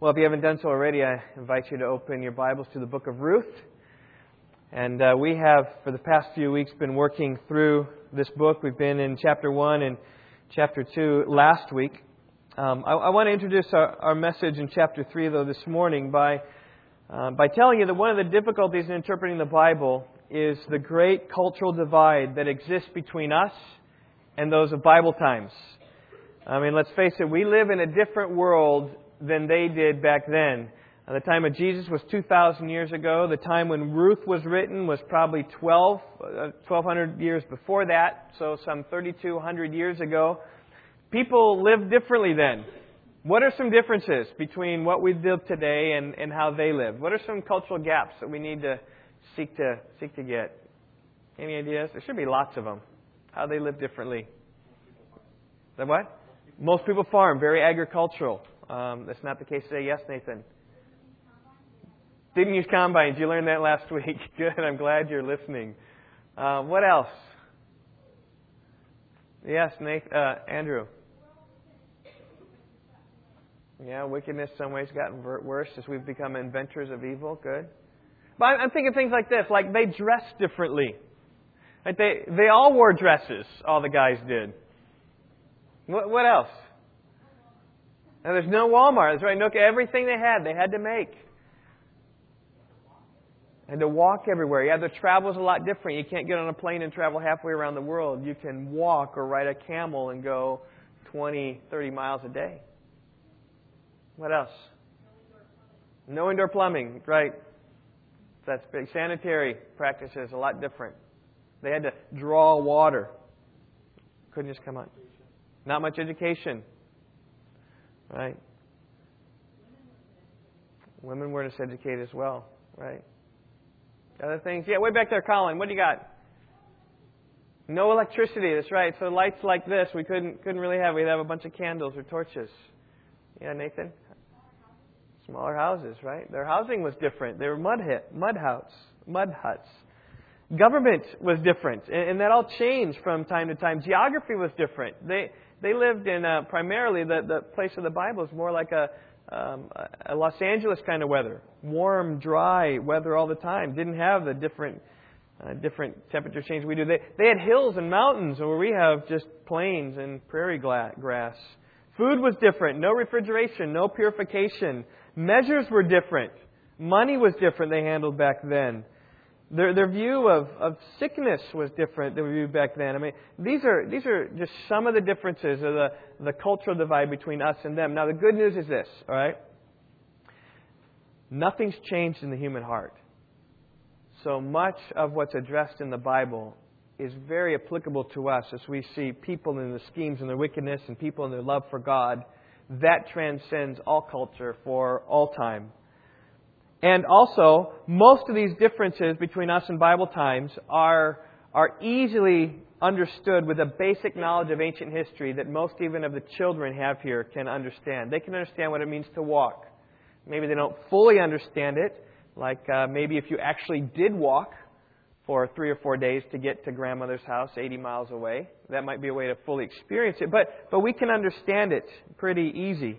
Well, if you haven't done so already, I invite you to open your Bibles to the book of Ruth. And uh, we have, for the past few weeks, been working through this book. We've been in chapter 1 and chapter 2 last week. Um, I, I, want to introduce our, our, message in chapter 3, though, this morning by, uh, by telling you that one of the difficulties in interpreting the Bible is the great cultural divide that exists between us and those of Bible times. I mean, let's face it, we live in a different world than they did back then. Uh, the time of Jesus was 2,000 years ago. The time when Ruth was written was probably 12, uh, 1,200 years before that, so some 3,200 years ago. People lived differently then. What are some differences between what we live today and, and how they lived? What are some cultural gaps that we need to seek to seek to get? Any ideas? There should be lots of them. How they live differently. The what? Most people farm, very agricultural. Um, that's not the case today. Yes, Nathan. Didn't use combines. You learned that last week. Good. I'm glad you're listening. Uh, what else? Yes, Nathan, uh, Andrew. Yeah, wickedness some ways gotten worse as we've become inventors of evil. Good. But I'm thinking things like this, like they dress differently. Like they they all wore dresses. All the guys did. What, what else? And there's no Walmart. That's right. Look, everything they had, they had to make. And to walk everywhere. Yeah, the travel is a lot different. You can't get on a plane and travel halfway around the world. You can walk or ride a camel and go 20, 30 miles a day. What else? No indoor plumbing, right? That's big. Sanitary practices, a lot different. They had to draw water. Couldn't just come on. Not much education. Right? Women weren't as educated as well, right? Other things. Yeah, way back there, Colin. What do you got? No electricity. That's right. So lights like this we couldn't couldn't really have. We'd have a bunch of candles or torches. Yeah, Nathan. Smaller houses, right? Their housing was different. They were mud hit, mud huts, mud huts. Government was different, and, and that all changed from time to time. Geography was different. They they lived in uh, primarily the, the place of the Bible is more like a, um, a Los Angeles kind of weather, warm, dry weather all the time. Didn't have the different uh, different temperature change we do. They they had hills and mountains, where we have just plains and prairie grass. Food was different. No refrigeration, no purification. Measures were different. Money was different. They handled back then. Their, their view of, of sickness was different than we viewed back then. I mean, these are, these are just some of the differences of the, the cultural divide between us and them. Now, the good news is this, all right? Nothing's changed in the human heart. So much of what's addressed in the Bible is very applicable to us as we see people in the schemes and their wickedness and people in their love for God. That transcends all culture for all time. And also, most of these differences between us and Bible times are, are easily understood with a basic knowledge of ancient history that most even of the children have here can understand. They can understand what it means to walk. Maybe they don't fully understand it, like uh, maybe if you actually did walk for three or four days to get to grandmother's house 80 miles away. That might be a way to fully experience it, but, but we can understand it pretty easy.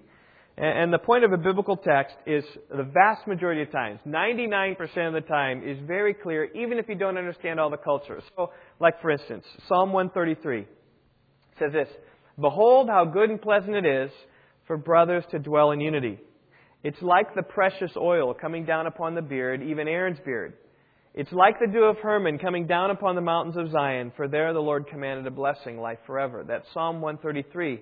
And the point of a biblical text is the vast majority of times, 99% of the time, is very clear, even if you don't understand all the cultures. So, like for instance, Psalm 133 says this Behold how good and pleasant it is for brothers to dwell in unity. It's like the precious oil coming down upon the beard, even Aaron's beard. It's like the dew of Hermon coming down upon the mountains of Zion, for there the Lord commanded a blessing, life forever. That's Psalm 133.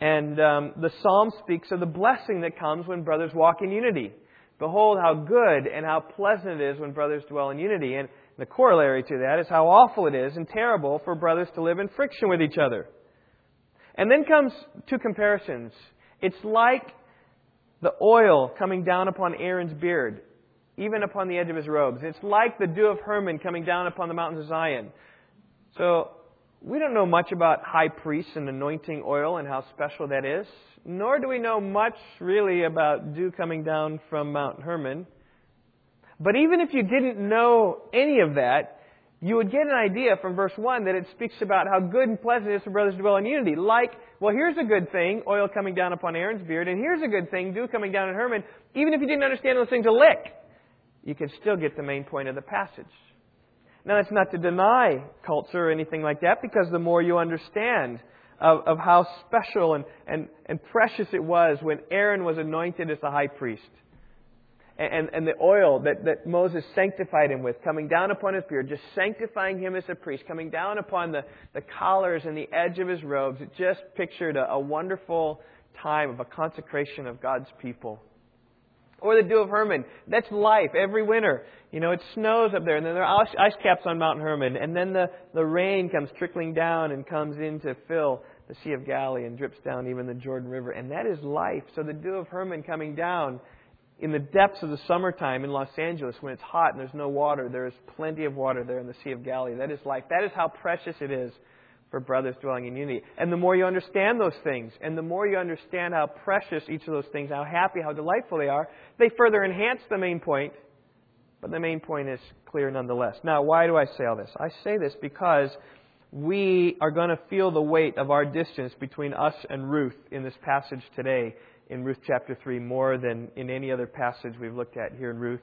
And um, the psalm speaks of the blessing that comes when brothers walk in unity. Behold, how good and how pleasant it is when brothers dwell in unity. And the corollary to that is how awful it is and terrible for brothers to live in friction with each other. And then comes two comparisons. It's like the oil coming down upon Aaron's beard, even upon the edge of his robes. It's like the dew of Hermon coming down upon the mountains of Zion. So we don't know much about high priests and anointing oil and how special that is, nor do we know much really about dew coming down from Mount Hermon. But even if you didn't know any of that, you would get an idea from verse 1 that it speaks about how good and pleasant it is for brothers to dwell in unity. Like, well, here's a good thing, oil coming down upon Aaron's beard, and here's a good thing, dew coming down on Hermon. Even if you didn't understand those things a lick, you could still get the main point of the passage. Now, that's not to deny culture or anything like that, because the more you understand of, of how special and, and, and precious it was when Aaron was anointed as the high priest and, and the oil that, that Moses sanctified him with coming down upon his beard, just sanctifying him as a priest, coming down upon the, the collars and the edge of his robes. It just pictured a, a wonderful time of a consecration of God's people. Or the Dew of Hermon. That's life every winter. You know, it snows up there, and then there are ice caps on Mount Hermon, and then the, the rain comes trickling down and comes in to fill the Sea of Galilee and drips down even the Jordan River. And that is life. So the Dew of Hermon coming down in the depths of the summertime in Los Angeles when it's hot and there's no water, there is plenty of water there in the Sea of Galilee. That is life. That is how precious it is for brothers dwelling in unity. And the more you understand those things, and the more you understand how precious each of those things, how happy, how delightful they are, they further enhance the main point. But the main point is clear nonetheless. Now, why do I say all this? I say this because we are going to feel the weight of our distance between us and Ruth in this passage today in Ruth chapter 3 more than in any other passage we've looked at here in Ruth.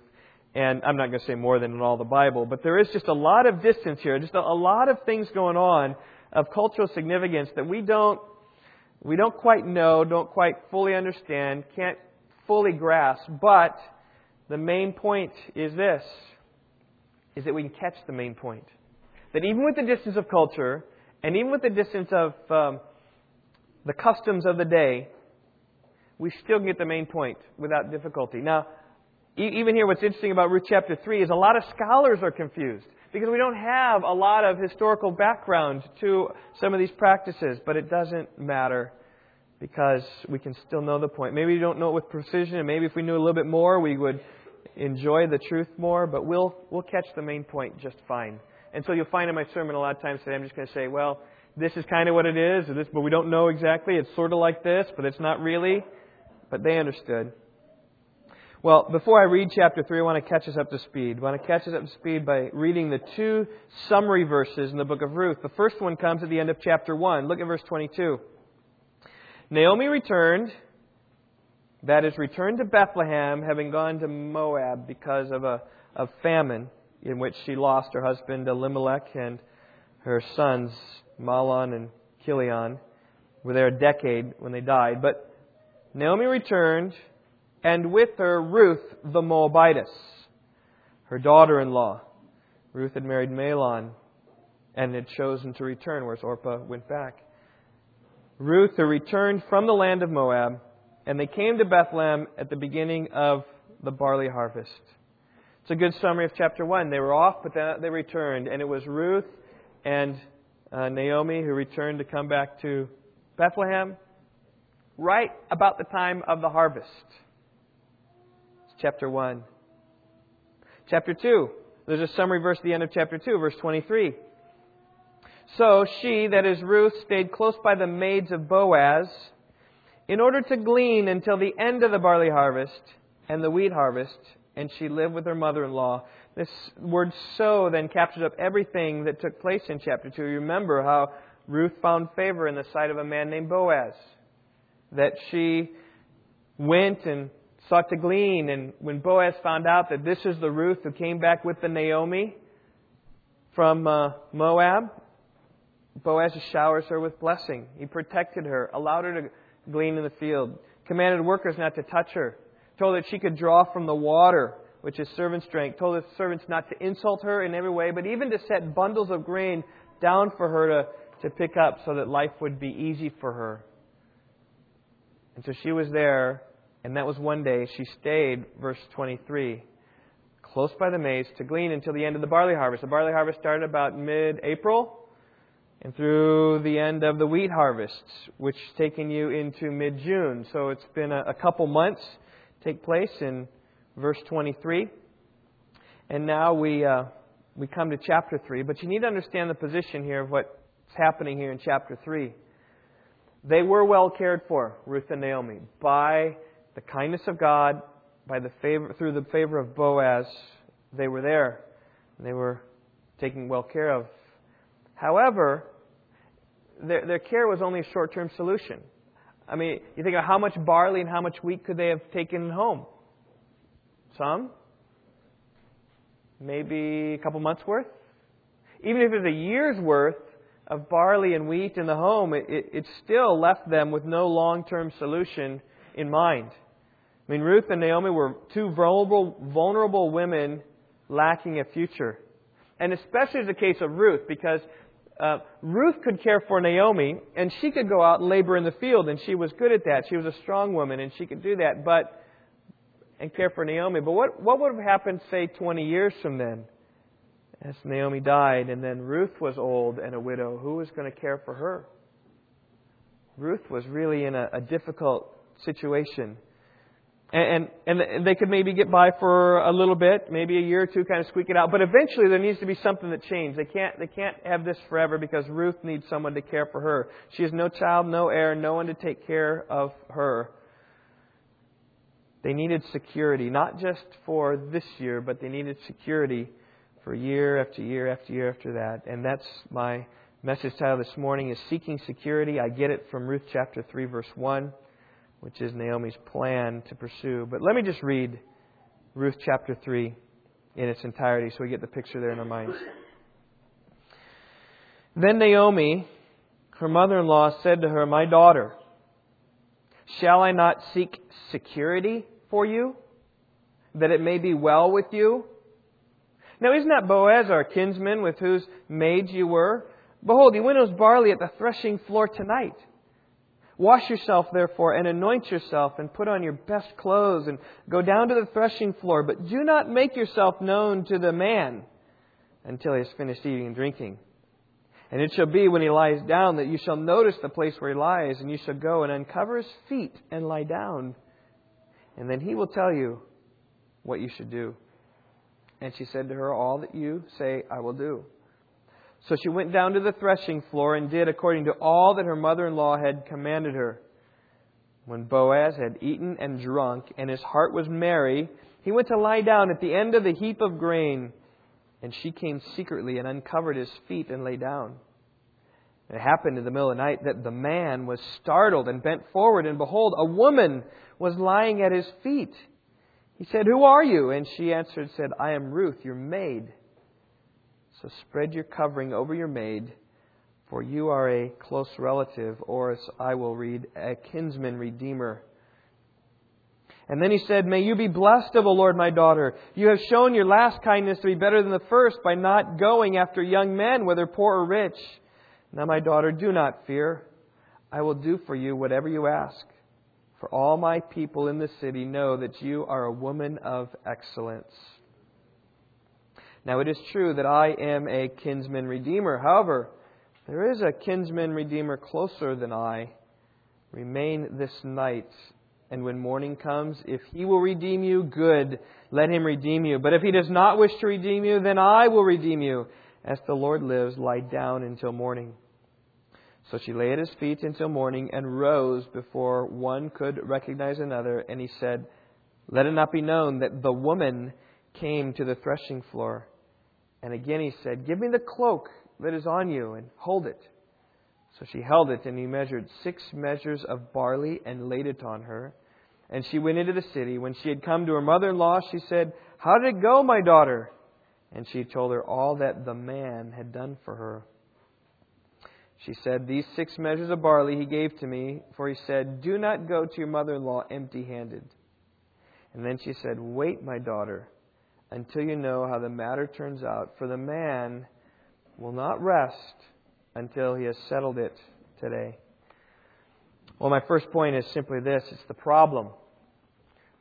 And I'm not going to say more than in all the Bible, but there is just a lot of distance here, just a, a lot of things going on of cultural significance that we don't, we don't quite know, don't quite fully understand, can't fully grasp. But the main point is this, is that we can catch the main point. That even with the distance of culture, and even with the distance of um, the customs of the day, we still get the main point without difficulty. Now, even here, what's interesting about Ruth chapter 3 is a lot of scholars are confused because we don't have a lot of historical background to some of these practices, but it doesn't matter because we can still know the point. Maybe we don't know it with precision, and maybe if we knew a little bit more, we would enjoy the truth more, but we'll, we'll catch the main point just fine. And so you'll find in my sermon a lot of times today, I'm just going to say, well, this is kind of what it is, this, but we don't know exactly. It's sort of like this, but it's not really but they understood. Well, before I read chapter 3, I want to catch us up to speed. I want to catch us up to speed by reading the two summary verses in the book of Ruth. The first one comes at the end of chapter 1. Look at verse 22. Naomi returned, that is, returned to Bethlehem, having gone to Moab because of a famine in which she lost her husband Elimelech and her sons Mahlon and Chilion. Were there a decade when they died. But Naomi returned, and with her Ruth the Moabitess, her daughter in law. Ruth had married Mahlon and had chosen to return, whereas Orpah went back. Ruth had returned from the land of Moab, and they came to Bethlehem at the beginning of the barley harvest. It's a good summary of chapter 1. They were off, but then they returned, and it was Ruth and uh, Naomi who returned to come back to Bethlehem right about the time of the harvest. Chapter 1. Chapter 2. There's a summary verse at the end of chapter 2, verse 23. So she, that is Ruth, stayed close by the maids of Boaz in order to glean until the end of the barley harvest and the wheat harvest, and she lived with her mother in law. This word so then captures up everything that took place in chapter 2. You remember how Ruth found favor in the sight of a man named Boaz that she went and sought to glean. And when Boaz found out that this is the Ruth who came back with the Naomi from uh, Moab, Boaz showers her with blessing. He protected her, allowed her to glean in the field, commanded workers not to touch her, told her that she could draw from the water, which is servant's strength, told the servants not to insult her in every way, but even to set bundles of grain down for her to, to pick up so that life would be easy for her. And so she was there, and that was one day. She stayed, verse 23, close by the maize to glean until the end of the barley harvest. The barley harvest started about mid April and through the end of the wheat harvest, which is taking you into mid June. So it's been a, a couple months take place in verse 23. And now we, uh, we come to chapter 3. But you need to understand the position here of what's happening here in chapter 3. They were well cared for, Ruth and Naomi, by the kindness of God, by the favor, through the favor of Boaz. They were there. They were taken well care of. However, their, their care was only a short term solution. I mean, you think of how much barley and how much wheat could they have taken home? Some? Maybe a couple months worth? Even if it's a year's worth of barley and wheat in the home, it, it, it still left them with no long term solution in mind. I mean, Ruth and Naomi were two vulnerable, vulnerable women lacking a future. And especially the case of Ruth, because uh, Ruth could care for Naomi, and she could go out and labor in the field, and she was good at that. She was a strong woman, and she could do that, but and care for Naomi. But what what would have happened, say, 20 years from then, as Naomi died, and then Ruth was old and a widow? Who was going to care for her? Ruth was really in a, a difficult situation. And, and, and they could maybe get by for a little bit, maybe a year or two, kind of squeak it out. But eventually there needs to be something that changes. They can't, they can't have this forever because Ruth needs someone to care for her. She has no child, no heir, no one to take care of her. They needed security, not just for this year, but they needed security for year after year after year after that. And that's my message title this morning is Seeking Security. I get it from Ruth chapter 3 verse 1 which is Naomi's plan to pursue. But let me just read Ruth chapter 3 in its entirety so we get the picture there in our minds. Then Naomi, her mother in law, said to her, My daughter, shall I not seek security for you, that it may be well with you? Now, isn't that Boaz, our kinsman, with whose maids you were? Behold, he winnows barley at the threshing floor tonight. Wash yourself, therefore, and anoint yourself, and put on your best clothes, and go down to the threshing floor. But do not make yourself known to the man until he has finished eating and drinking. And it shall be when he lies down that you shall notice the place where he lies, and you shall go and uncover his feet and lie down. And then he will tell you what you should do. And she said to her, All that you say, I will do. So she went down to the threshing floor and did according to all that her mother in law had commanded her. When Boaz had eaten and drunk, and his heart was merry, he went to lie down at the end of the heap of grain. And she came secretly and uncovered his feet and lay down. It happened in the middle of the night that the man was startled and bent forward, and behold, a woman was lying at his feet. He said, Who are you? And she answered, said, I am Ruth, your maid. So spread your covering over your maid, for you are a close relative, or as I will read, a kinsman redeemer. And then he said, May you be blessed the Lord, my daughter. You have shown your last kindness to be better than the first by not going after young men, whether poor or rich. Now, my daughter, do not fear. I will do for you whatever you ask. For all my people in the city know that you are a woman of excellence. Now it is true that I am a kinsman redeemer. However, there is a kinsman redeemer closer than I. Remain this night, and when morning comes, if he will redeem you, good, let him redeem you. But if he does not wish to redeem you, then I will redeem you. As the Lord lives, lie down until morning. So she lay at his feet until morning and rose before one could recognize another. And he said, Let it not be known that the woman came to the threshing floor. And again he said, Give me the cloak that is on you and hold it. So she held it, and he measured six measures of barley and laid it on her. And she went into the city. When she had come to her mother in law, she said, How did it go, my daughter? And she told her all that the man had done for her. She said, These six measures of barley he gave to me, for he said, Do not go to your mother in law empty handed. And then she said, Wait, my daughter until you know how the matter turns out. For the man will not rest until he has settled it today. Well, my first point is simply this it's the problem.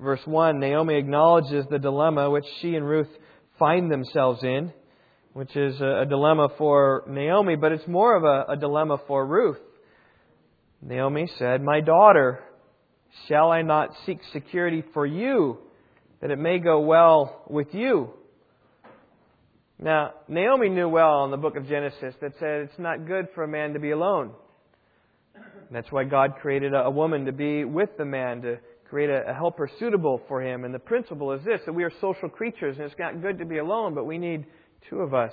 Verse 1 Naomi acknowledges the dilemma which she and Ruth find themselves in, which is a, dilemma for Naomi, but it's more of a, a dilemma for Ruth. Naomi said, My daughter, shall I not seek security for you that it may go well with you. Now, Naomi knew well in the book of Genesis that said it's not good for a man to be alone. And that's why God created a, woman to be with the man, to create a, helper suitable for him. And the principle is this that we are social creatures, and it's not good to be alone, but we need two of us.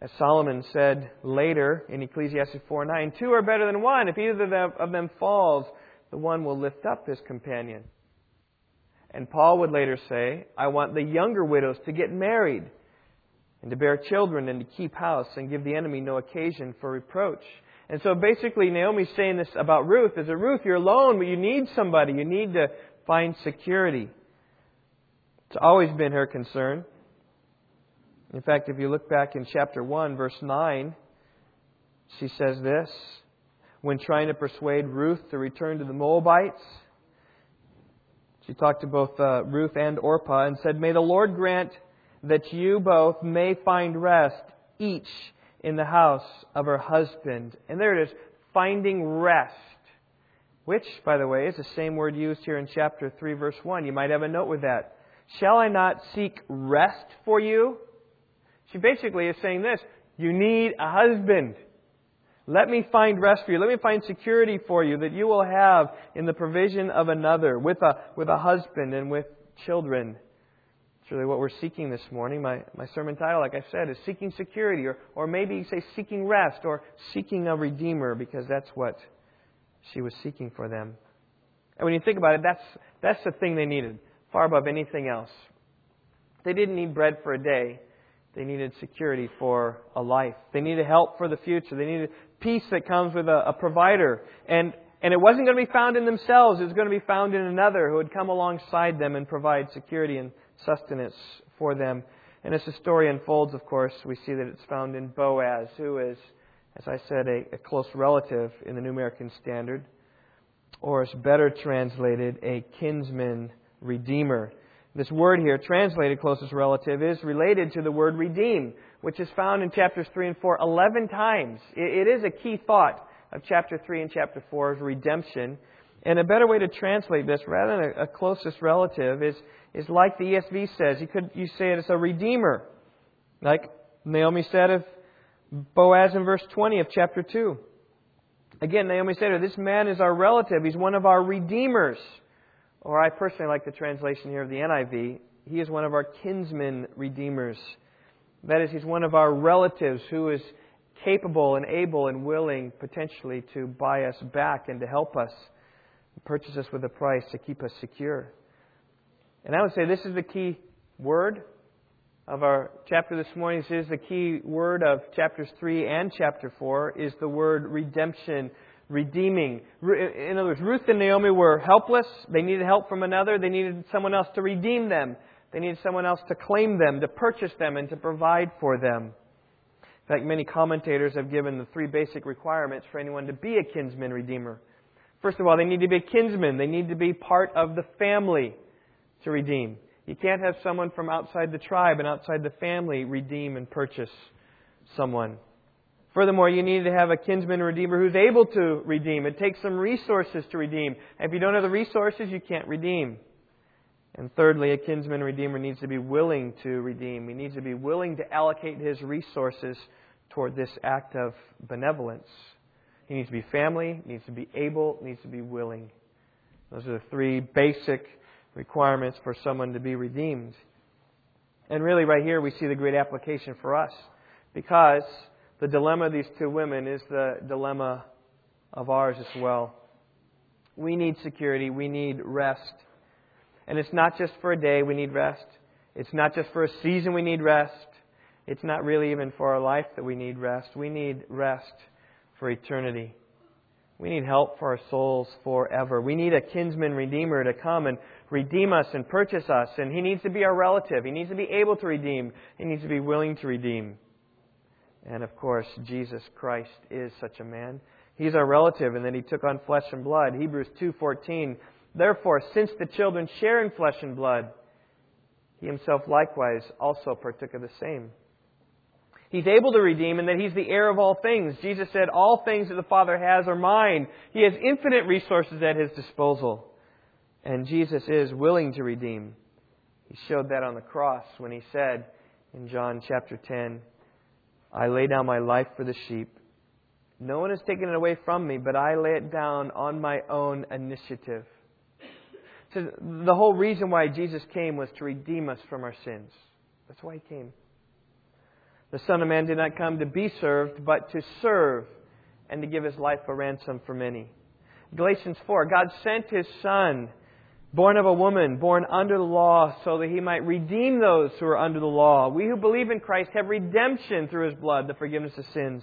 As Solomon said later in Ecclesiastes 4 9, two are better than one. If either of them falls, the one will lift up his companion. And Paul would later say, I want the younger widows to get married and to bear children and to keep house and give the enemy no occasion for reproach. And so basically, Naomi's saying this about Ruth is that Ruth, you're alone, but you need somebody. You need to find security. It's always been her concern. In fact, if you look back in chapter 1, verse 9, she says this when trying to persuade Ruth to return to the Moabites. She talked to both uh, Ruth and Orpah and said, May the Lord grant that you both may find rest, each in the house of her husband. And there it is, finding rest. Which, by the way, is the same word used here in chapter 3, verse 1. You might have a note with that. Shall I not seek rest for you? She basically is saying this You need a husband. Let me find rest for you. Let me find security for you that you will have in the provision of another, with a, with a husband and with children. It's really what we're seeking this morning. My, my sermon title, like I said, is Seeking Security, or, or maybe you say Seeking Rest, or Seeking a Redeemer, because that's what she was seeking for them. And when you think about it, that's, that's the thing they needed, far above anything else. They didn't need bread for a day. They needed security for a life. They needed help for the future. They needed peace that comes with a, a provider. And, and it wasn't going to be found in themselves. It was going to be found in another who would come alongside them and provide security and sustenance for them. And as the story unfolds, of course, we see that it's found in Boaz, who is, as I said, a, a close relative in the New American Standard, or is better translated, a kinsman redeemer. This word here, translated closest relative, is related to the word redeem, which is found in chapters 3 and 4 11 times. it is a key thought of chapter 3 and chapter 4 of redemption. And a better way to translate this, rather than a, a closest relative, is, is like the ESV says. You could you say it as a redeemer. Like Naomi said of Boaz in verse 20 of chapter 2. Again, Naomi said, This man is our relative. He's one of our redeemers. Or I personally like the translation here of the NIV. He is one of our kinsmen redeemers. That is, he's one of our relatives who is capable and able and willing potentially to buy us back and to help us, purchase us with a price to keep us secure. And I would say this is the key word of our chapter this morning. This is the key word of chapters 3 and chapter 4 is the word redemption redeeming. In other words, Ruth and Naomi were helpless. They needed help from another. They needed someone else to redeem them. They needed someone else to claim them, to purchase them, and to provide for them. In fact, many commentators have given the three basic requirements for anyone to be a kinsman redeemer. First of all, they need to be a kinsman. They need to be part of the family to redeem. You can't have someone from outside the tribe and outside the family redeem and purchase someone. Furthermore, you need to have a kinsman redeemer who's able to redeem. It takes some resources to redeem. And if you don't have the resources, you can't redeem. And thirdly, a kinsman redeemer needs to be willing to redeem. He needs to be willing to allocate his resources toward this act of benevolence. He needs to be family, needs to be able, needs to be willing. Those are the three basic requirements for someone to be redeemed. And really, right here, we see the great application for us. Because the dilemma of these two women is the dilemma of ours as well. We need security. We need rest. And it's not just for a day we need rest. It's not just for a season we need rest. It's not really even for our life that we need rest. We need rest for eternity. We need help for our souls forever. We need a kinsman redeemer to come and redeem us and purchase us. And he needs to be our relative. He needs to be able to redeem. He needs to be willing to redeem. And of course, Jesus Christ is such a man. He's our relative and then he took on flesh and blood. Hebrews 2:14. Therefore, since the children share in flesh and blood, he himself likewise also partook of the same. He's able to redeem and that he's the heir of all things. Jesus said, All things that the Father has are mine. He has infinite resources at his disposal. And Jesus is willing to redeem. He showed that on the cross when he said in John chapter 10, I lay down my life for the sheep. No one has taken it away from me, but I lay it down on my own initiative. So the whole reason why Jesus came was to redeem us from our sins. That's why he came. The Son of Man did not come to be served, but to serve and to give his life a ransom for many. Galatians 4 God sent his Son, born of a woman, born under the law, so that he might redeem those who are under the law. We who believe in Christ have redemption through his blood, the forgiveness of sins.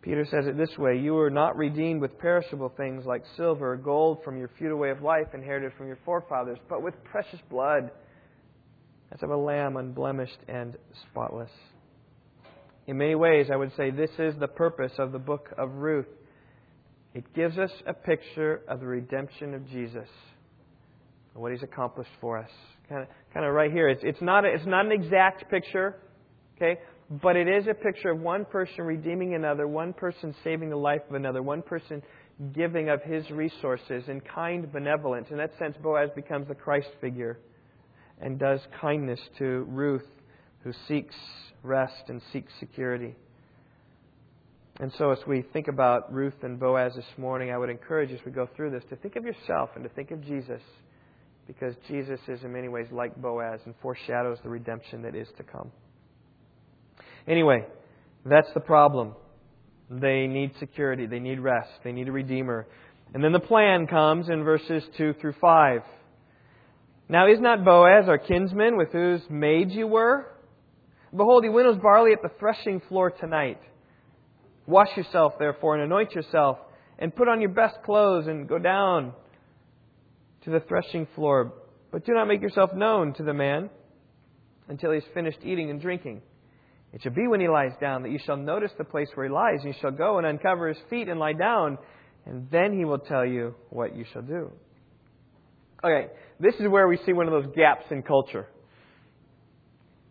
Peter says it this way You were not redeemed with perishable things like silver or gold from your futile way of life inherited from your forefathers, but with precious blood, as of a lamb unblemished and spotless. In many ways, I would say this is the purpose of the book of Ruth. It gives us a picture of the redemption of Jesus and what he's accomplished for us. Kind of, kind of right here. It's, it's, not a, it's not an exact picture, okay? But it is a picture of one person redeeming another, one person saving the life of another, one person giving of his resources in kind benevolence. In that sense, Boaz becomes the Christ figure and does kindness to Ruth, who seeks rest and seeks security. And so, as we think about Ruth and Boaz this morning, I would encourage as we go through this to think of yourself and to think of Jesus, because Jesus is in many ways like Boaz and foreshadows the redemption that is to come. Anyway, that's the problem. They need security, they need rest, they need a redeemer. And then the plan comes in verses 2 through 5. Now, is not Boaz our kinsman with whose maids you were? Behold, he winnows barley at the threshing floor tonight. Wash yourself, therefore, and anoint yourself, and put on your best clothes, and go down to the threshing floor. But do not make yourself known to the man until he has finished eating and drinking. It shall be when he lies down that you shall notice the place where he lies, and you shall go and uncover his feet and lie down, and then he will tell you what you shall do. Okay, this is where we see one of those gaps in culture.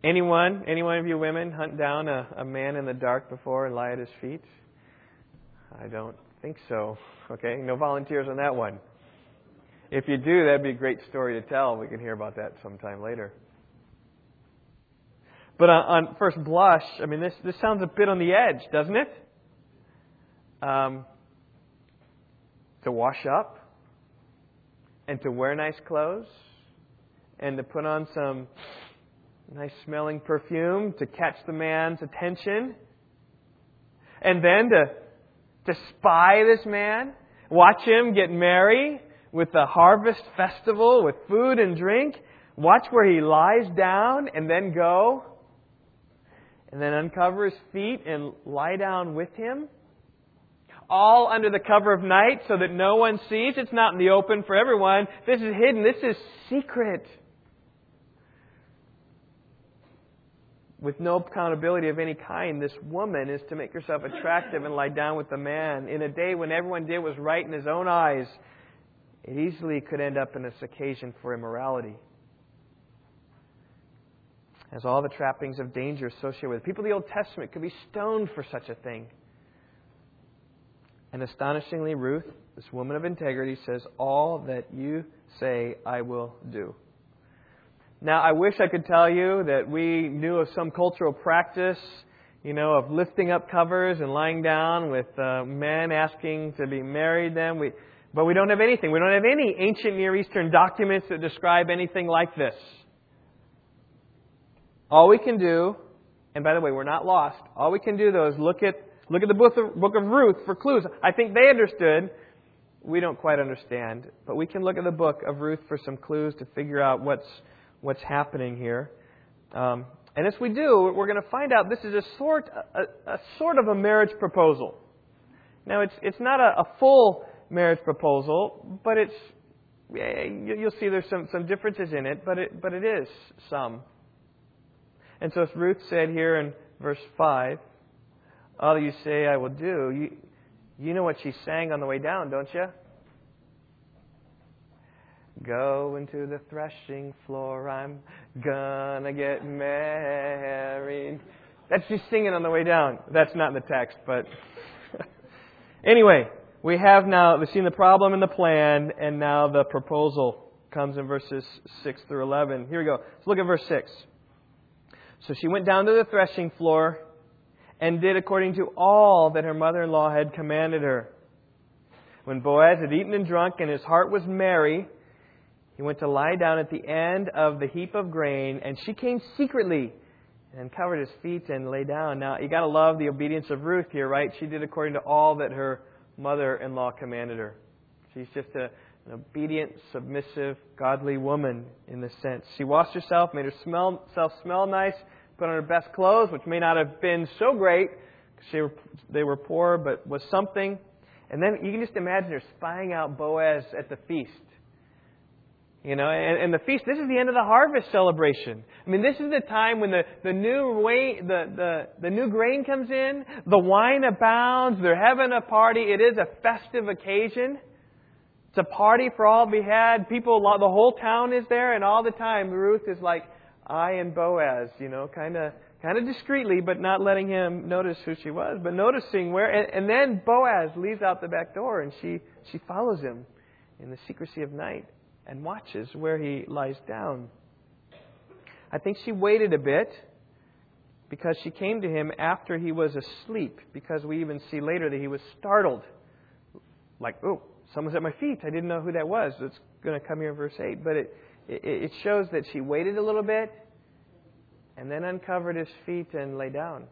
Anyone, any one of you women, hunt down a, a man in the dark before and lie at his feet? I don't think so. Okay, no volunteers on that one. If you do, that'd be a great story to tell. We can hear about that sometime later. But on, on first blush, I mean, this, this sounds a bit on the edge, doesn't it? Um, to wash up and to wear nice clothes and to put on some nice smelling perfume to catch the man's attention and then to to spy this man watch him get merry with the harvest festival with food and drink watch where he lies down and then go and then uncover his feet and lie down with him. All under the cover of night so that no one sees. It's not in the open for everyone. This is hidden. This is secret. With no accountability of any kind, this woman is to make herself attractive and lie down with the man. In a day when everyone did what was right in his own eyes, it easily could end up in this occasion for immorality has all the trappings of danger associated with it. People of the Old Testament could be stoned for such a thing. And astonishingly, Ruth, this woman of integrity, says, All that you say, I will do. Now, I wish I could tell you that we knew of some cultural practice, you know, of lifting up covers and lying down with uh, men asking to be married them. We, but we don't have anything. We don't have any ancient Near Eastern documents that describe anything like this. All we can do, and by the way, we're not lost. All we can do though is look at look at the book of, book of Ruth for clues. I think they understood. We don't quite understand, but we can look at the book of Ruth for some clues to figure out what's what's happening here. Um, and as we do, we're going to find out this is a sort a, a sort of a marriage proposal. Now, it's it's not a, a full marriage proposal, but it's you'll see there's some some differences in it, but it but it is some. And so, as Ruth said here in verse 5, all you say I will do, you, you know what she sang on the way down, don't you? Go into the threshing floor, I'm gonna get married. That's just singing on the way down. That's not in the text, but. anyway, we have now, we've seen the problem and the plan, and now the proposal comes in verses 6 through 11. Here we go. Let's look at verse 6. So she went down to the threshing floor and did according to all that her mother in law had commanded her. When Boaz had eaten and drunk and his heart was merry, he went to lie down at the end of the heap of grain, and she came secretly and covered his feet and lay down. Now, you got to love the obedience of Ruth here, right? She did according to all that her mother in law commanded her. She's just a, an obedient, submissive, godly woman in this sense. She washed herself, made herself smell, nice, put on her best clothes, which may not have been so great because they were poor, but was something. And then you can just imagine her spying out Boaz at the feast. You know, and, and, the feast, this is the end of the harvest celebration. I mean, this is the time when the, the new way, the, the, the new grain comes in, the wine abounds, they're having a party. It is a festive occasion. It's a party for all to be had. People, the whole town is there, and all the time Ruth is like, I and Boaz, you know, kind of kind of discreetly, but not letting him notice who she was, but noticing where. And, and then Boaz leaves out the back door, and she she follows him in the secrecy of night and watches where he lies down. I think she waited a bit because she came to him after he was asleep, because we even see later that he was startled. Like, oh, someone's at my feet. I didn't know who that was. It's going to come here in verse 8. But it, it, it shows that she waited a little bit and then uncovered his feet and lay down.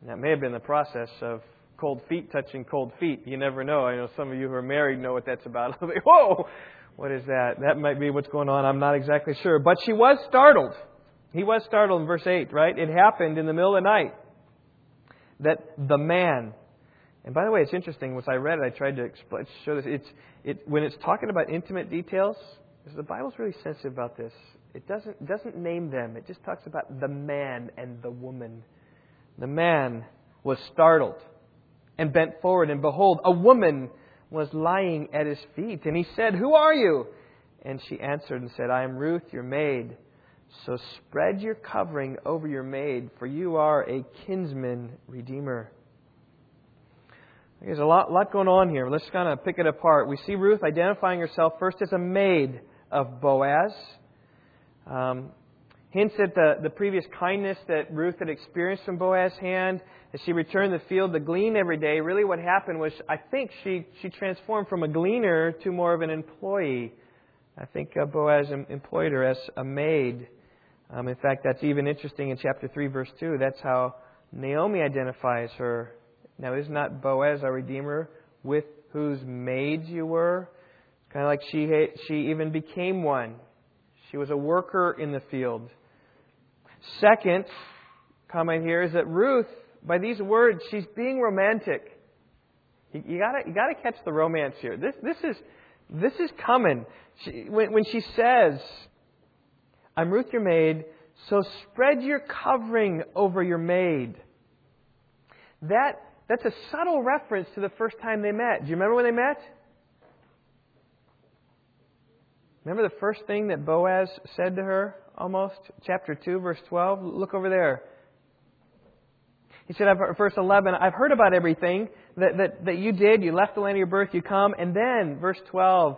And that may have been the process of cold feet touching cold feet. You never know. I know some of you who are married know what that's about. Whoa! What is that? That might be what's going on. I'm not exactly sure. But she was startled. He was startled in verse 8, right? It happened in the middle of the night that the man, and by the way, it's interesting. Once I read it, I tried to explain, show this. It's, it, when it's talking about intimate details, the Bible's really sensitive about this. It doesn't, doesn't name them, it just talks about the man and the woman. The man was startled and bent forward, and behold, a woman was lying at his feet. And he said, Who are you? And she answered and said, I am Ruth, your maid. So spread your covering over your maid, for you are a kinsman redeemer. There's a lot, lot going on here. Let's kind of pick it apart. We see Ruth identifying herself first as a maid of Boaz. Um, hints at the, the previous kindness that Ruth had experienced from Boaz's hand as she returned the field to glean every day. Really, what happened was, I think she, she transformed from a gleaner to more of an employee. I think uh, Boaz employed her as a maid. Um, in fact, that's even interesting in chapter 3, verse 2. That's how Naomi identifies her. Now, is not Boaz our Redeemer with whose maids you were? Kind of like she, she even became one. She was a worker in the field. Second comment here is that Ruth, by these words, she's being romantic. You, you gotta you gotta catch the romance here. This this is this is coming. She, when, when she says, "I'm Ruth, your maid," so spread your covering over your maid. That that's a subtle reference to the first time they met. Do you remember when they met? Remember the first thing that Boaz said to her almost? Chapter 2, verse 12. Look over there. He said, verse 11, I've heard about everything that, that, that you did. You left the land of your birth, you come. And then, verse 12,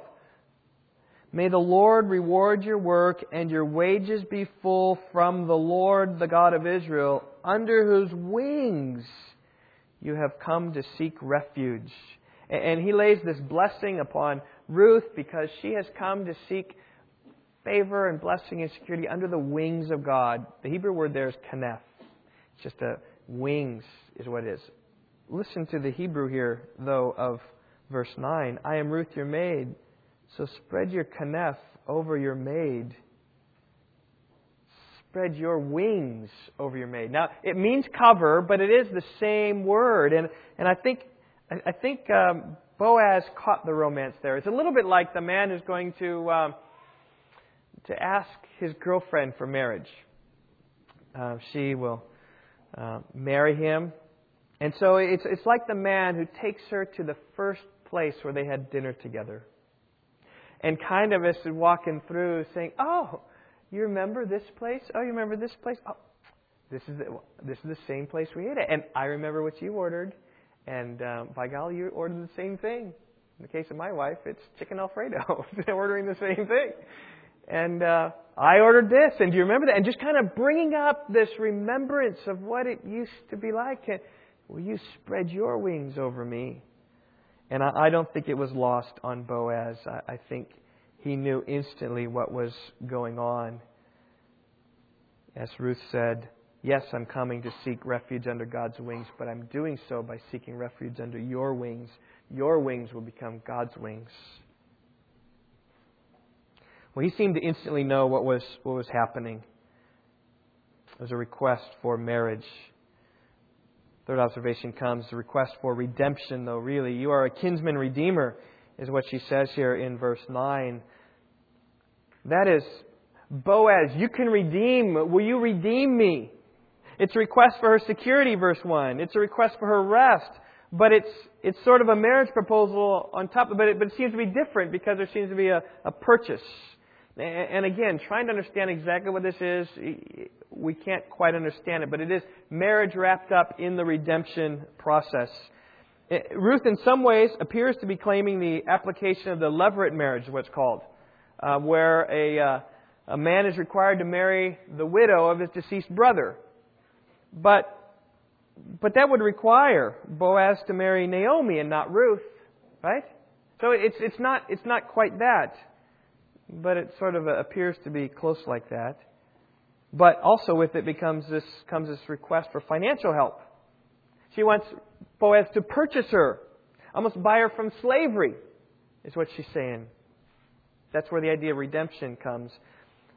May the Lord reward your work and your wages be full from the Lord, the God of Israel, under whose wings you have come to seek refuge. And he lays this blessing upon Ruth because she has come to seek favor and blessing and security under the wings of God. The Hebrew word there is kanef. It's just a wings is what it is. Listen to the Hebrew here, though, of verse 9. I am Ruth, your maid. So spread your kanef over your maid. Spread your wings over your maid. Now, it means cover, but it is the same word. And, and I think, I think um, Boaz caught the romance there. It's a little bit like the man who's going to um, to ask his girlfriend for marriage. Uh, she will uh, marry him, and so it's it's like the man who takes her to the first place where they had dinner together, and kind of is walking through saying, "Oh, you remember this place? Oh, you remember this place? Oh, this is the, this is the same place we ate at, and I remember what you ordered." And um, by golly, you ordered the same thing. In the case of my wife, it's chicken Alfredo. They're ordering the same thing. And uh, I ordered this, and do you remember that? And just kind of bringing up this remembrance of what it used to be like. And, Will you spread your wings over me? And I, I don't think it was lost on Boaz. I, I think he knew instantly what was going on. As Ruth said, Yes, I'm coming to seek refuge under God's wings, but I'm doing so by seeking refuge under your wings. Your wings will become God's wings. Well, he seemed to instantly know what was, what was happening. It was a request for marriage. Third observation comes the request for redemption, though, really. You are a kinsman redeemer, is what she says here in verse 9. That is, Boaz, you can redeem. Will you redeem me? It's a request for her security, verse 1. It's a request for her rest. But it's, it's sort of a marriage proposal on top of it, but it, but it seems to be different because there seems to be a, a purchase. And again, trying to understand exactly what this is, we can't quite understand it, but it is marriage wrapped up in the redemption process. Ruth, in some ways, appears to be claiming the application of the levirate marriage, what's called, uh, where a, uh, a man is required to marry the widow of his deceased brother. But, but that would require Boaz to marry Naomi and not Ruth, right? So it's, it's, not, it's not quite that, but it sort of appears to be close like that. But also with it becomes this, comes this request for financial help. She wants Boaz to purchase her, almost buy her from slavery, is what she's saying. That's where the idea of redemption comes.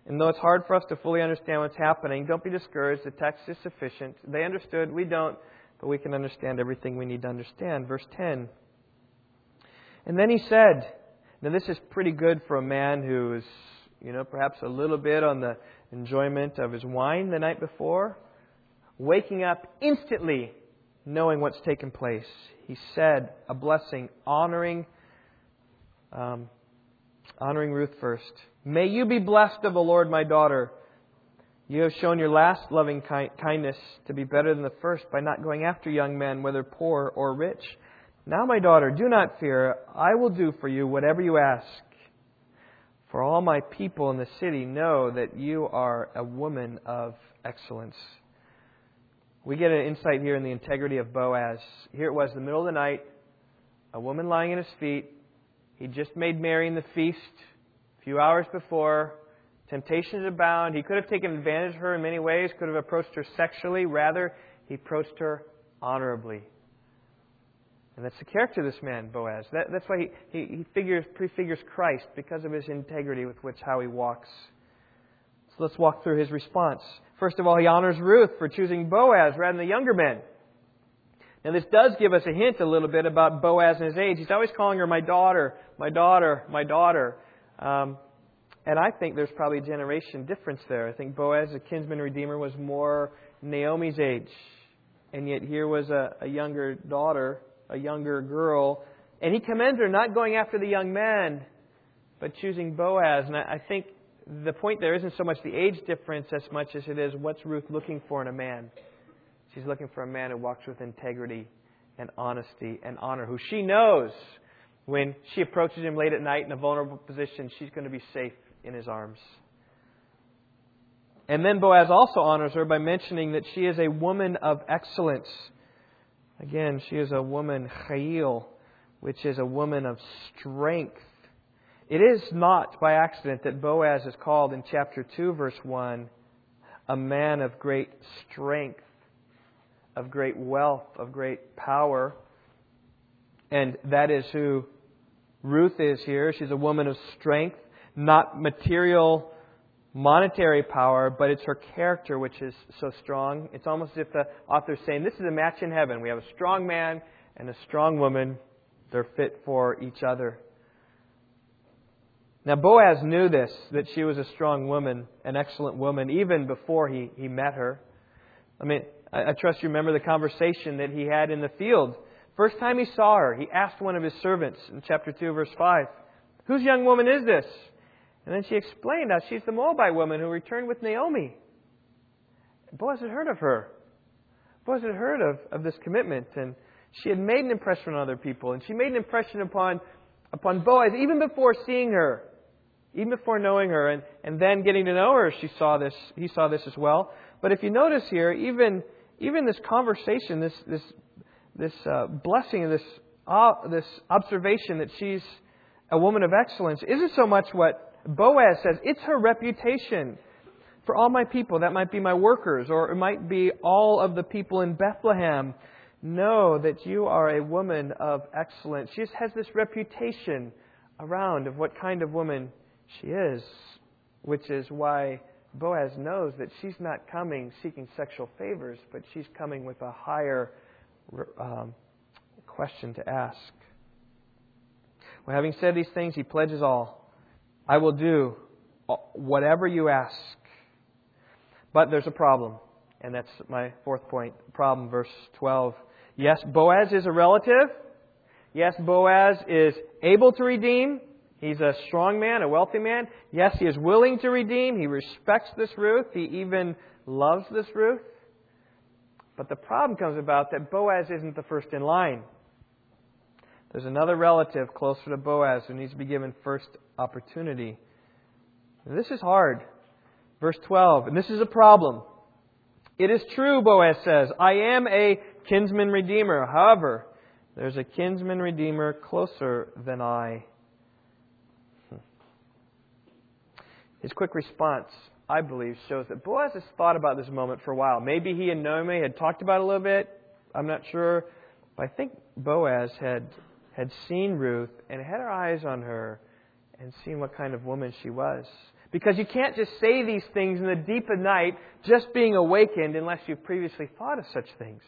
And though it's hard for us to fully understand what's happening, don't be discouraged. The text is sufficient. They understood, we don't, but we can understand everything we need to understand. Verse 10. And then he said, Now this is pretty good for a man who is, you know, perhaps a little bit on the enjoyment of his wine the night before, waking up instantly knowing what's taken place. He said a blessing, honoring, um, honoring Ruth first. May you be blessed of the Lord, my daughter. You have shown your last loving kindness to be better than the first by not going after young men, whether poor or rich. Now, my daughter, do not fear. I will do for you whatever you ask. For all my people in the city know that you are a woman of excellence. We get an insight here in the integrity of Boaz. Here it was, the middle of the night, a woman lying at his feet. He just made merry in the feast a few hours before. Temptations abound. He could have taken advantage of her in many ways, could have approached her sexually. Rather, he approached her honorably. And that's the character of this man, Boaz. That, that's why he, he, he figures, prefigures Christ, because of his integrity with which how he walks. So let's walk through his response. First of all, he honors Ruth for choosing Boaz rather than the younger men. Now, this does give us a hint a little bit about Boaz and his age. He's always calling her my daughter, my daughter, my daughter. Um, and I think there's probably a generation difference there. I think Boaz, the kinsman redeemer, was more Naomi's age. And yet here was a, a younger daughter, a younger girl. And he commends her not going after the young man, but choosing Boaz. And I, think the point there isn't so much the age difference as much as it is what's Ruth looking for in a man. She's looking for a man who walks with integrity and honesty and honor, who she knows when she approaches him late at night in a vulnerable position, she's going to be safe in his arms. And then Boaz also honors her by mentioning that she is a woman of excellence. Again, she is a woman, chayil, which is a woman of strength. It is not by accident that Boaz is called in chapter 2, verse 1, a man of great strength, of great wealth, of great power. And that is who Ruth is here. She's a woman of strength, not material, monetary power, but it's her character which is so strong. It's almost as if the author's saying, This is a match in heaven. We have a strong man and a strong woman. They're fit for each other. Now, Boaz knew this, that she was a strong woman, an excellent woman, even before he, he met her. I mean, I, I trust you remember the conversation that he had in the field First time he saw her, he asked one of his servants in chapter 2, verse 5, Whose young woman is this? And then she explained how she's the Moabite woman who returned with Naomi. Boaz had heard of her. Boaz had heard of, of this commitment, and she had made an impression on other people, and she made an impression upon, upon Boaz even before seeing her, even before knowing her, and, and then getting to know her, she saw this, he saw this as well. But if you notice here, even, even this conversation, this, this this uh, blessing this, uh, this observation that she's a woman of excellence isn't so much what Boaz says, it's her reputation. for all my people. That might be my workers, or it might be all of the people in Bethlehem. Know that you are a woman of excellence. She just has this reputation around of what kind of woman she is, which is why Boaz knows that she's not coming seeking sexual favors, but she's coming with a higher um, question to ask. Well, having said these things, he pledges all. I will do uh, whatever you ask. But there's a problem, and that's my fourth point. Problem, verse 12. Yes, Boaz is a relative. Yes, Boaz is able to redeem. He's a strong man, a wealthy man. Yes, he is willing to redeem. He respects this Ruth. He even loves this Ruth. But the problem comes about that Boaz isn't the first in line. There's another relative closer to Boaz who needs to be given first opportunity. And this is hard. Verse 12, and this is a problem. It is true, Boaz says, I am a kinsman redeemer. However, there's a kinsman redeemer closer than I. Hmm. His quick response, I believe, shows that Boaz has thought about this moment for a while. Maybe he and Naomi had talked about it a little bit. I'm not sure. But I think Boaz had, had seen Ruth and had her eyes on her and seen what kind of woman she was. Because you can't just say these things in the deep of night, just being awakened, unless you've previously thought of such things.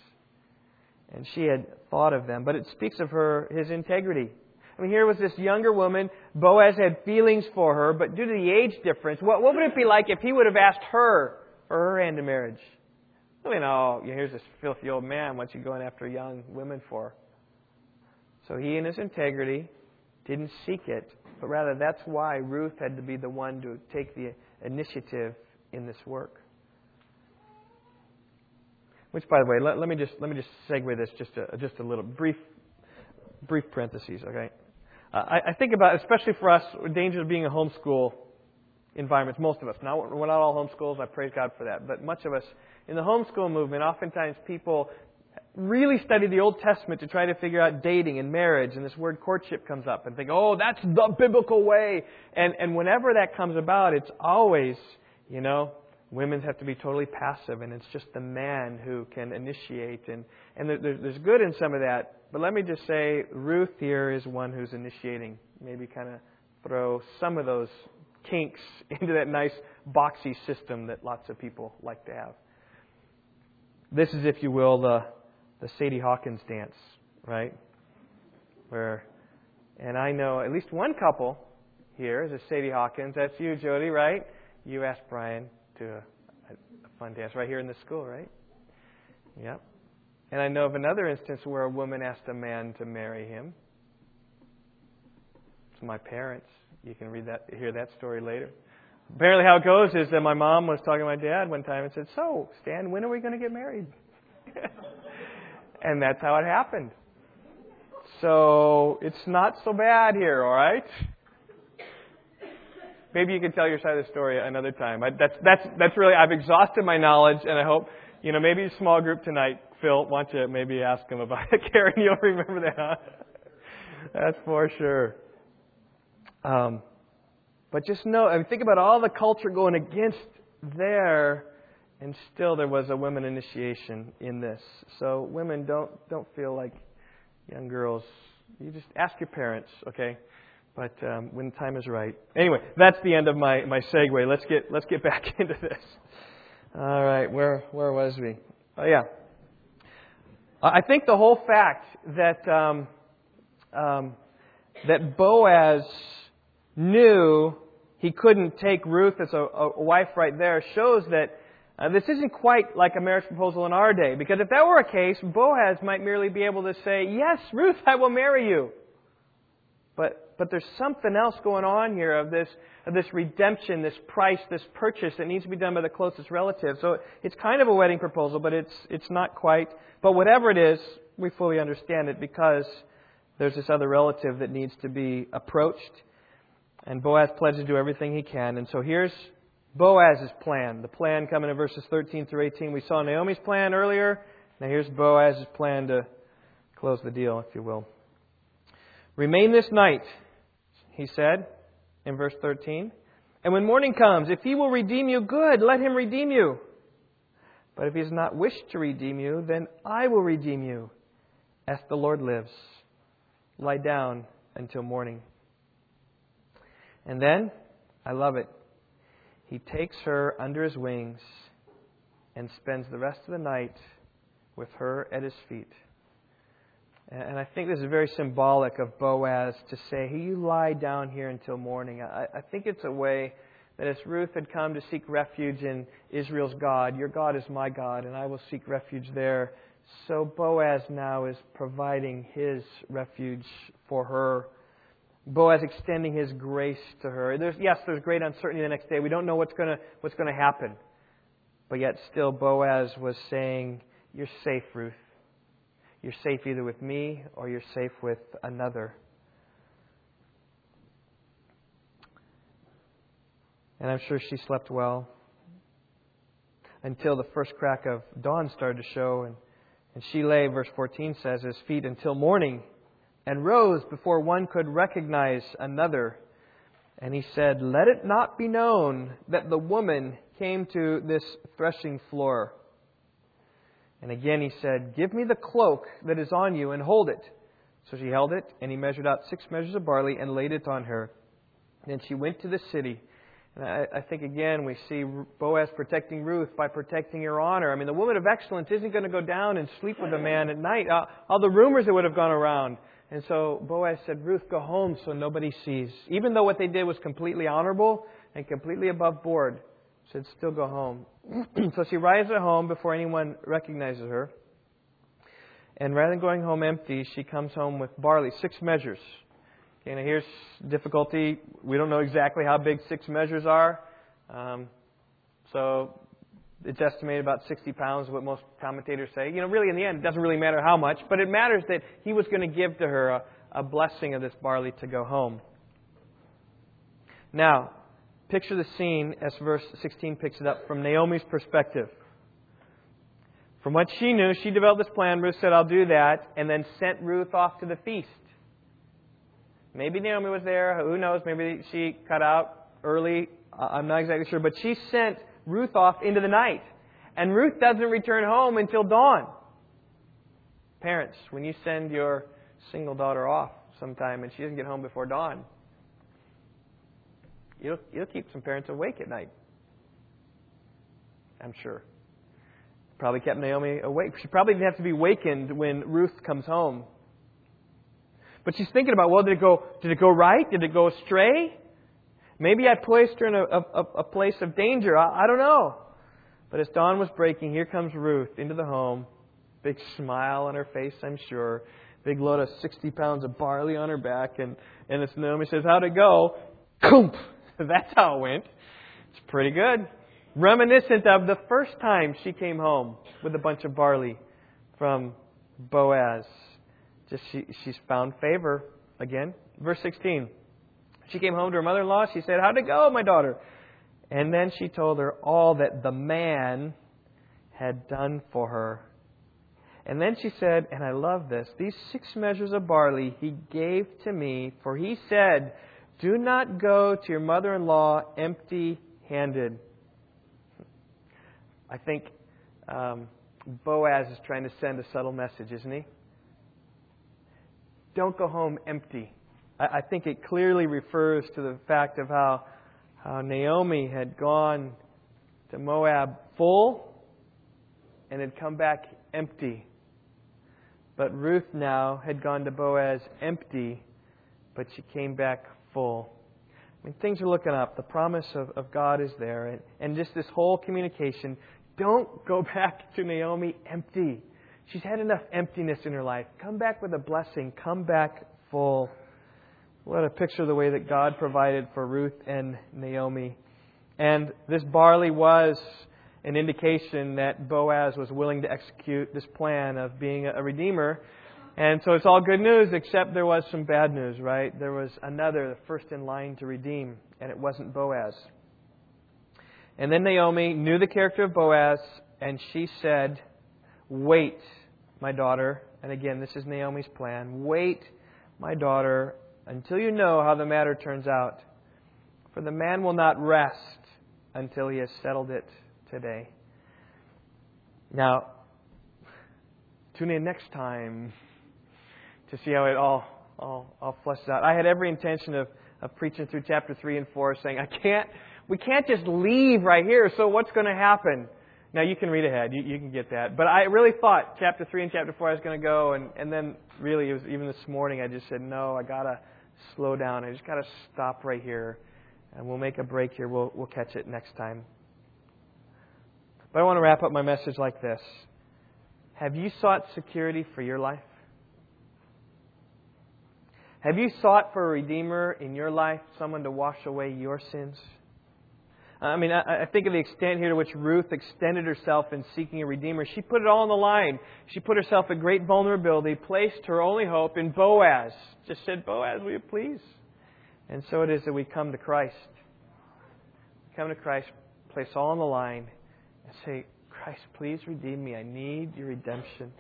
And she had thought of them. But it speaks of her, his integrity. I mean, here was this younger woman. Boaz had feelings for her, but due to the age difference, what, what would it be like if he would have asked her for her hand in marriage? I mean, oh, here's this filthy old man. What's he going after young women for? So he, in his integrity, didn't seek it, but rather that's why Ruth had to be the one to take the initiative in this work. Which, by the way, let, let me just let me just segue this just a, just a little brief brief parentheses. Okay, uh, I, I think about especially for us, danger of being a homeschool environments. Most of us. Now we're not all homeschools. I praise God for that. But much of us in the homeschool movement, oftentimes people really study the Old Testament to try to figure out dating and marriage, and this word courtship comes up, and think, oh, that's the biblical way. And and whenever that comes about, it's always, you know, women have to be totally passive, and it's just the man who can initiate. And and there's there's good in some of that, but let me just say, Ruth here is one who's initiating. Maybe kind of throw some of those kinks into that nice boxy system that lots of people like to have. This is, if you will, the the Sadie Hawkins dance, right? Where, and I know at least one couple here is a Sadie Hawkins. That's you, Jody, right? You asked Brian to a, a fun dance right here in the school, right? Yep. And I know of another instance where a woman asked a man to marry him. It's my parents. You can read that, hear that story later. Apparently, how it goes is that my mom was talking to my dad one time and said, "So, Stan, when are we going to get married?" And that's how it happened. So it's not so bad here, all right? Maybe you can tell your side of the story another time. I, that's that's that's really I've exhausted my knowledge, and I hope you know maybe a small group tonight. Phil, why don't you maybe ask him about it? Karen, you'll remember that. Huh? That's for sure. Um, but just know, I mean, think about all the culture going against there and still there was a women initiation in this. So women don't don't feel like young girls. You just ask your parents, okay? But um, when the time is right. Anyway, that's the end of my, my segue. Let's get let's get back into this. All right, where where was we? Oh yeah. I think the whole fact that um, um, that Boaz knew he couldn't take Ruth as a, a wife right there shows that uh, this isn't quite like a marriage proposal in our day, because if that were a case, Boaz might merely be able to say, Yes, Ruth, I will marry you. But, but there's something else going on here of this, of this redemption, this price, this purchase that needs to be done by the closest relative. So it's kind of a wedding proposal, but it's, it's not quite. But whatever it is, we fully understand it because there's this other relative that needs to be approached. And Boaz pledges to do everything he can. And so here's Boaz's plan. The plan coming in verses 13 through 18. We saw Naomi's plan earlier. Now here's Boaz's plan to close the deal, if you will. Remain this night, he said in verse 13, And when morning comes, if he will redeem you, good, let him redeem you. But if he has not wished to redeem you, then I will redeem you, as the Lord lives. Lie down until morning. And then, I love it, he takes her under his wings and spends the rest of the night with her at his feet. And I think this is very symbolic of Boaz to say, hey, you lie down here until morning. I, I think it's a way that as Ruth had come to seek refuge in Israel's God, your God is my God, and I will seek refuge there. So Boaz now is providing his refuge for her. Boaz extending his grace to her. There's, yes, there's great uncertainty the next day. We don't know what's going what's to happen. But yet still Boaz was saying, You're safe, Ruth. You're safe either with me or you're safe with another. And I'm sure she slept well until the first crack of dawn started to show. And, and she lay, verse 14 says, his feet until morning and rose before one could recognize another. And he said, Let it not be known that the woman came to this threshing floor. And again he said, Give me the cloak that is on you and hold it. So she held it, and he measured out six measures of barley and laid it on her. Then she went to the city. And I, I think again we see Boaz protecting Ruth by protecting her honor. I mean, the woman of excellence isn't going to go down and sleep with a man at night. Uh, all the rumors that would have gone around. And so Boaz said, Ruth, go home so nobody sees. Even though what they did was completely honorable and completely above board, said, still go home. so she rides at home before anyone recognizes her. And rather than going home empty, she comes home with barley, six measures. Okay, now here's difficulty. We don't know exactly how big six measures are. Um, so it's estimated about 60 pounds, what most commentators say. You know, really, in the end, it doesn't really matter how much, but it matters that he was going to give to her a, a blessing of this barley to go home. Now, Picture the scene as verse 16 picks it up from Naomi's perspective. From what she knew, she developed this plan. Ruth said, I'll do that, and then sent Ruth off to the feast. Maybe Naomi was there. Who knows? Maybe she cut out early. I'm not exactly sure. But she sent Ruth off into the night. And Ruth doesn't return home until dawn. Parents, when you send your single daughter off sometime and she doesn't get home before dawn, You'll, you'll keep some parents awake at night. I'm sure. Probably kept Naomi awake. She probably didn't have to be wakened when Ruth comes home. But she's thinking about, well, did it go, did it go right? Did it go astray? Maybe I placed her in a, a, a place of danger. I, I don't know. But as dawn was breaking, here comes Ruth into the home. Big smile on her face, I'm sure. Big load of 60 pounds of barley on her back. And, and as Naomi says, How'd it go? Coomp! That's how it went. It's pretty good. Reminiscent of the first time she came home with a bunch of barley from Boaz. Just she, she's found favor again. Verse 16. She came home to her mother in law. She said, How'd it go, my daughter? And then she told her all that the man had done for her. And then she said, and I love this, these six measures of barley he gave to me, for he said, do not go to your mother in law empty handed. I think um, Boaz is trying to send a subtle message, isn't he? Don't go home empty. I, I think it clearly refers to the fact of how, how Naomi had gone to Moab full and had come back empty. But Ruth now had gone to Boaz empty, but she came back full. I mean, things are looking up. The promise of, of God is there. And, and just this whole communication. Don't go back to Naomi empty. She's had enough emptiness in her life. Come back with a blessing. Come back full. What a picture of the way that God provided for Ruth and Naomi. And this barley was an indication that Boaz was willing to execute this plan of being a redeemer and so it's all good news, except there was some bad news, right? There was another, the first in line to redeem, and it wasn't Boaz. And then Naomi knew the character of Boaz, and she said, Wait, my daughter. And again, this is Naomi's plan. Wait, my daughter, until you know how the matter turns out. For the man will not rest until he has settled it today. Now, tune in next time to see how it all, all, all out. I had every intention of, of preaching through chapter 3 and 4, saying, I can't, we can't just leave right here, so what's going to happen? Now, you can read ahead, you, you can get that. But I really thought chapter 3 and chapter 4 I was going to go, and, and then really, it was even this morning, I just said, no, I got to slow down. I just got to stop right here, and we'll make a break here. We'll, we'll catch it next time. But I want to wrap up my message like this Have you sought security for your life? Have you sought for a Redeemer in your life, someone to wash away your sins? I mean, I, think of the extent here to which Ruth extended herself in seeking a Redeemer. She put it all on the line. She put herself at great vulnerability, placed her only hope in Boaz. Just said, Boaz, will you please? And so it is that we come to Christ. We come to Christ, place all on the line, and say, Christ, please redeem me. I need your redemption.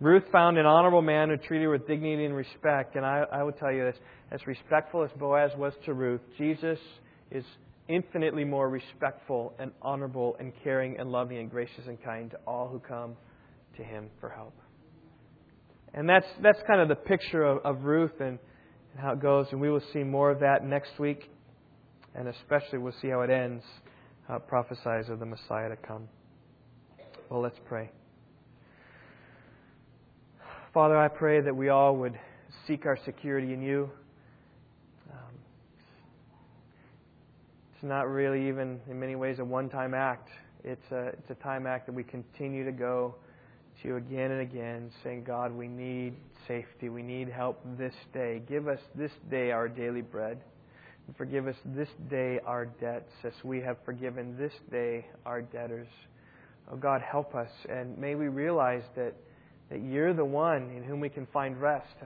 Ruth found an honorable man who treated her with dignity and respect. And I, I will tell you this as respectful as Boaz was to Ruth, Jesus is infinitely more respectful and honorable and caring and loving and gracious and kind to all who come to him for help. And that's, that's kind of the picture of, of Ruth and, and how it goes. And we will see more of that next week. And especially we'll see how it ends, how it prophesies of the Messiah to come. Well, let's pray. Father, I pray that we all would seek our security in you. Um, it's not really even, in many ways, a one time act. It's a, it's a time act that we continue to go to again and again, saying, God, we need safety. We need help this day. Give us this day our daily bread. And forgive us this day our debts as we have forgiven this day our debtors. Oh God, help us. And may we realize that that you're the one in whom we can find rest.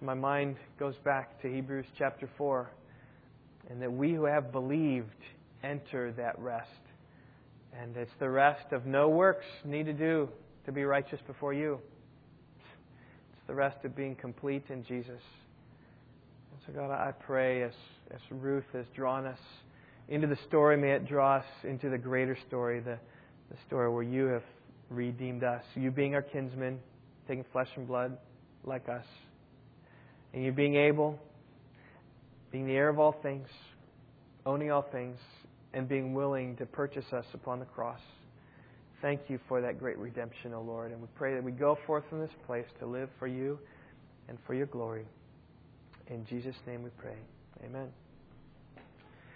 My mind goes back to Hebrews chapter 4, and that we who have believed enter that rest. And it's the rest of no works need to do to be righteous before you. It's the rest of being complete in Jesus. And so, God, I pray as, as Ruth has drawn us into the story, may it draw us into the greater story, the, the story where you have redeemed us. You being our kinsman, taking flesh and blood like us. And you being able, being the heir of all things, owning all things, and being willing to purchase us upon the cross. Thank you for that great redemption, O Lord. And we pray that we go forth from this place to live for you and for your glory. In Jesus' name we pray. Amen.